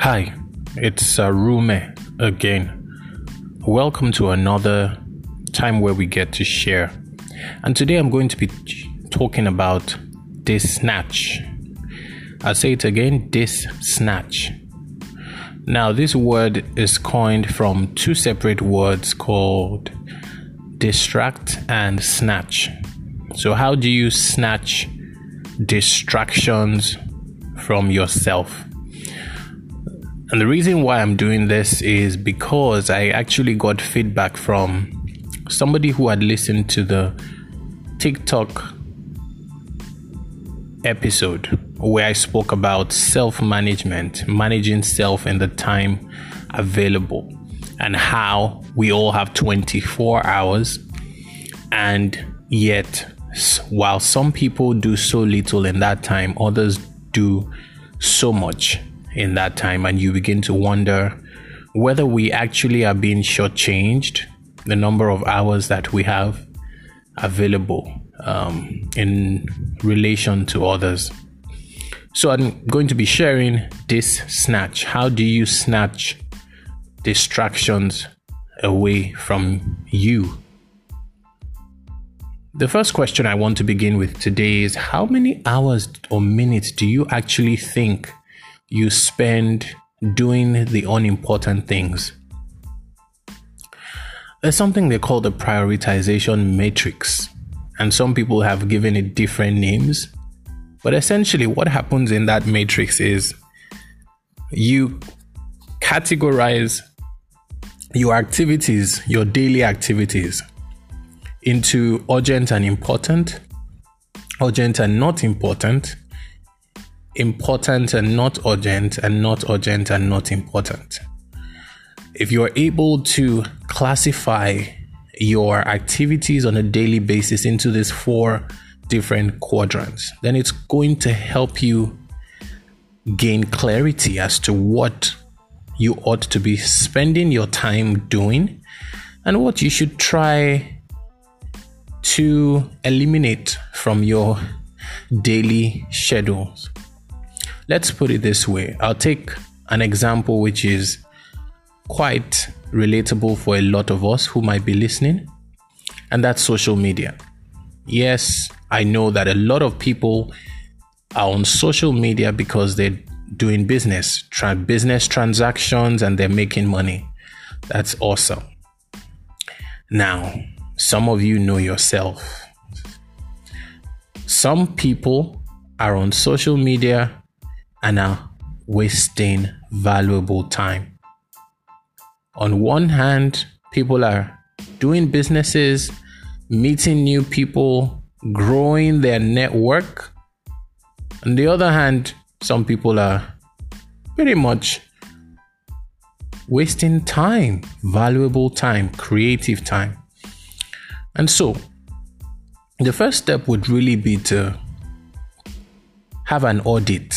Hi, it's uh, Rume again. Welcome to another time where we get to share. And today I'm going to be talking about this snatch. I'll say it again this snatch. Now, this word is coined from two separate words called distract and snatch. So, how do you snatch distractions from yourself? And the reason why I'm doing this is because I actually got feedback from somebody who had listened to the TikTok episode where I spoke about self management, managing self and the time available, and how we all have 24 hours. And yet, while some people do so little in that time, others do so much in that time, and you begin to wonder whether we actually are being shortchanged the number of hours that we have available um, in relation to others. So, I'm going to be sharing this snatch. How do you snatch distractions away from you? The first question I want to begin with today is How many hours or minutes do you actually think you spend doing the unimportant things. There's something they call the prioritization matrix, and some people have given it different names. But essentially, what happens in that matrix is you categorize your activities, your daily activities, into urgent and important, urgent and not important, important and not urgent, and not urgent and not important. If you are able to classify your activities on a daily basis into these four different quadrants, then it's going to help you gain clarity as to what you ought to be spending your time doing and what you should try to eliminate from your daily schedules. Let's put it this way I'll take an example which is quite relatable for a lot of us who might be listening, and that's social media. Yes, I know that a lot of people are on social media because they're doing business, tra- business transactions, and they're making money. That's awesome. Now, some of you know yourself. Some people are on social media and are wasting valuable time. On one hand, people are doing businesses, meeting new people, growing their network. On the other hand, some people are pretty much wasting time, valuable time, creative time. And so, the first step would really be to have an audit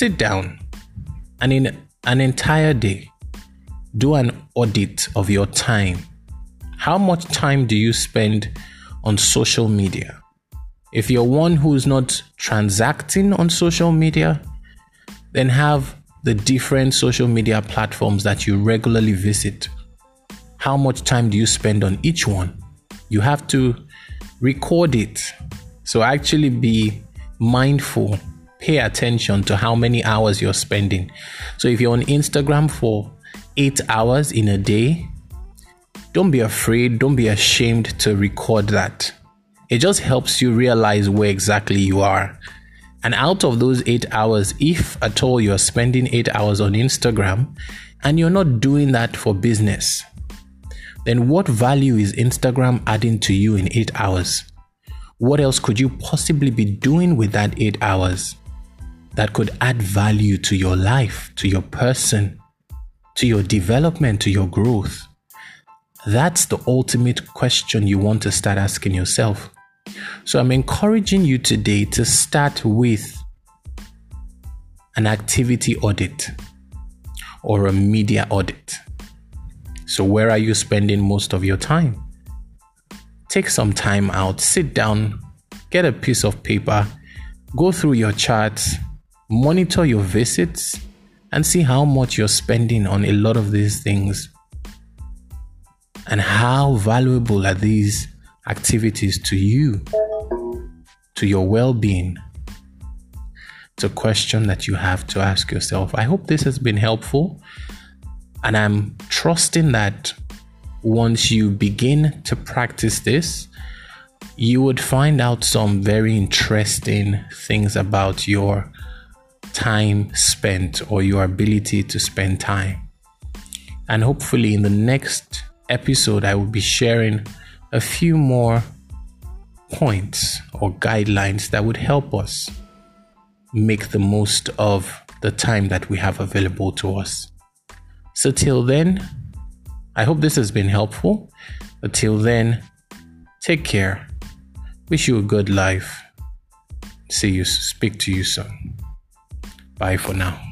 Sit down and in an entire day, do an audit of your time. How much time do you spend on social media? If you're one who's not transacting on social media, then have the different social media platforms that you regularly visit. How much time do you spend on each one? You have to record it. So actually be mindful pay attention to how many hours you're spending. So if you're on Instagram for eight hours in a day, don't be afraid, don't be ashamed to record that. It just helps you realize where exactly you are. And out of those eight hours, if at all you're spending eight hours on Instagram and you're not doing that for business, then what value is Instagram adding to you in eight hours? What else could you possibly be doing with that eight hours? That could add value to your life, to your person, to your development, to your growth? That's the ultimate question you want to start asking yourself. So I'm encouraging you today to start with an activity audit or a media audit. So, where are you spending most of your time? Take some time out, sit down, get a piece of paper, go through your charts, monitor your visits, and see how much you're spending on a lot of these things and how valuable are these activities to you, to your well being. It's a question that you have to ask yourself. I hope this has been helpful, and I'm trusting that once you begin to practice this, you would find out some very interesting things about your time spent or your ability to spend time. And hopefully, in the next episode, I will be sharing a few more points or guidelines that would help us make the most of the time that we have available to us. So, till then, I hope this has been helpful. Until then, take care. Wish you a good life. See you, speak to you soon. Bye for now.